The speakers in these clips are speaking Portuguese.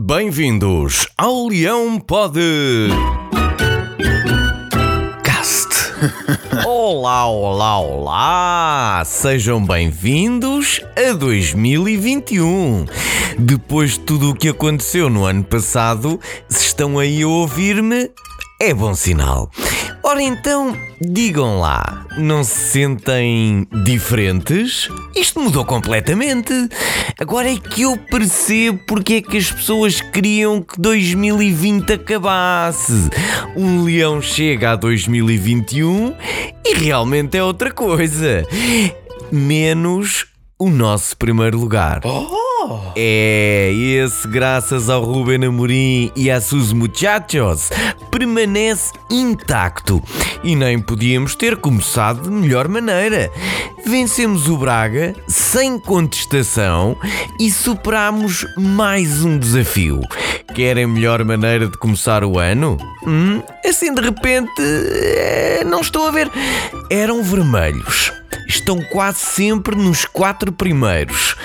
Bem-vindos ao Leão Pode Cast. Olá, olá, olá! Sejam bem-vindos a 2021. Depois de tudo o que aconteceu no ano passado, se estão aí a ouvir-me, é bom sinal. Ora então, digam lá, não se sentem diferentes? Isto mudou completamente. Agora é que eu percebo porque é que as pessoas queriam que 2020 acabasse. Um leão chega a 2021 e realmente é outra coisa. Menos o nosso primeiro lugar. É, esse, graças ao Ruben Amorim e a seus muchachos, permanece intacto. E nem podíamos ter começado de melhor maneira. Vencemos o Braga sem contestação e superamos mais um desafio. Querem melhor maneira de começar o ano? Hum, assim de repente, eh, não estou a ver. Eram vermelhos. Estão quase sempre nos quatro primeiros.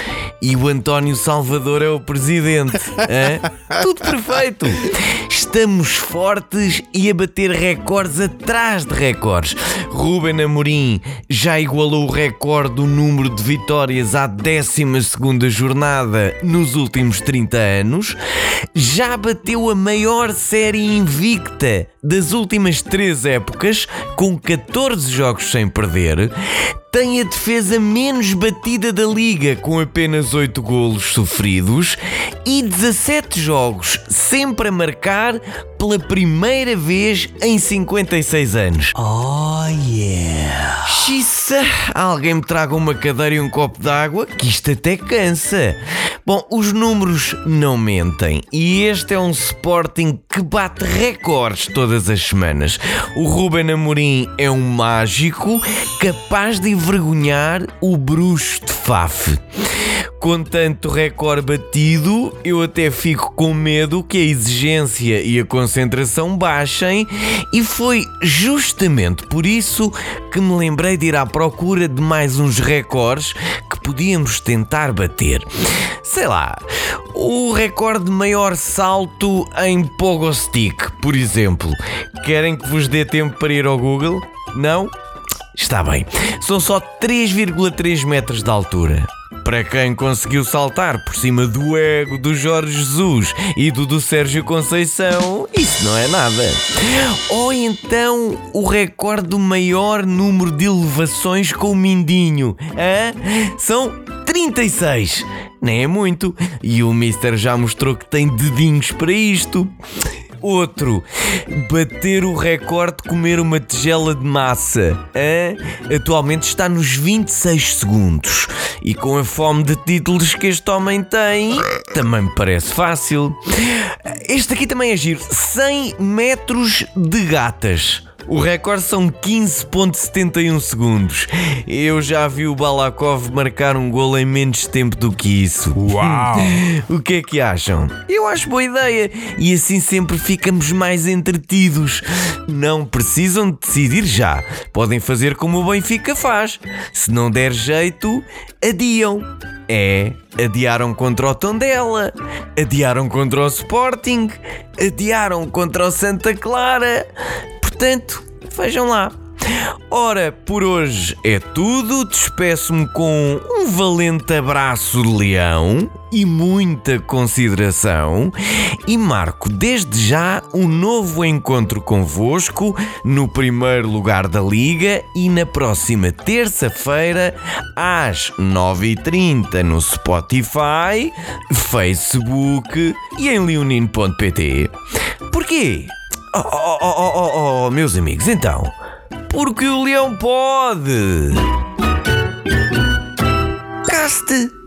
E o António Salvador é o presidente. Tudo perfeito. Estamos fortes e a bater recordes atrás de recordes. Ruben Amorim já igualou o recorde do número de vitórias à 12 jornada nos últimos 30 anos. Já bateu a maior série invicta das últimas três épocas, com 14 jogos sem perder. Tem a defesa menos batida da liga, com apenas 8 golos sofridos e 17 jogos sempre a marcar pela primeira vez em 56 anos. Oh yeah! Xiça, alguém me traga uma cadeira e um copo d'água, que isto até cansa. Bom, os números não mentem e este é um Sporting que bate recordes todas as semanas. O Ruben Amorim é um mágico capaz de envergonhar o bruxo de Faf. Com tanto recorde batido, eu até fico com medo que a exigência e a concentração baixem, e foi justamente por isso que me lembrei de ir à procura de mais uns recordes que podíamos tentar bater. Sei lá, o recorde de maior salto em Pogo Stick, por exemplo. Querem que vos dê tempo para ir ao Google? Não? Está bem. São só 3,3 metros de altura. Para quem conseguiu saltar por cima do ego do Jorge Jesus e do do Sérgio Conceição, isso não é nada. Ou então o recorde do maior número de elevações com o mindinho. Hã? São 36. Nem é muito. E o Mister já mostrou que tem dedinhos para isto. Outro, bater o recorde de comer uma tigela de massa. hã? Atualmente está nos 26 segundos. E com a fome de títulos que este homem tem, também me parece fácil. Este aqui também é giro: 100 metros de gatas. O recorde são 15.71 segundos. Eu já vi o Balakov marcar um gol em menos tempo do que isso. Uau! O que é que acham? Eu acho boa ideia e assim sempre ficamos mais entretidos. Não precisam de decidir já. Podem fazer como o Benfica faz. Se não der jeito, adiam. É, adiaram contra o Tondela, adiaram contra o Sporting, adiaram contra o Santa Clara. Portanto, vejam lá. Ora, por hoje é tudo. Despeço-me com um valente abraço de leão e muita consideração e marco desde já um novo encontro convosco no primeiro lugar da Liga e na próxima terça-feira às 9h30 no Spotify, Facebook e em leonino.pt. Porquê? Oh, oh, oh, oh, oh, meus amigos, então. Porque o leão pode. Caste.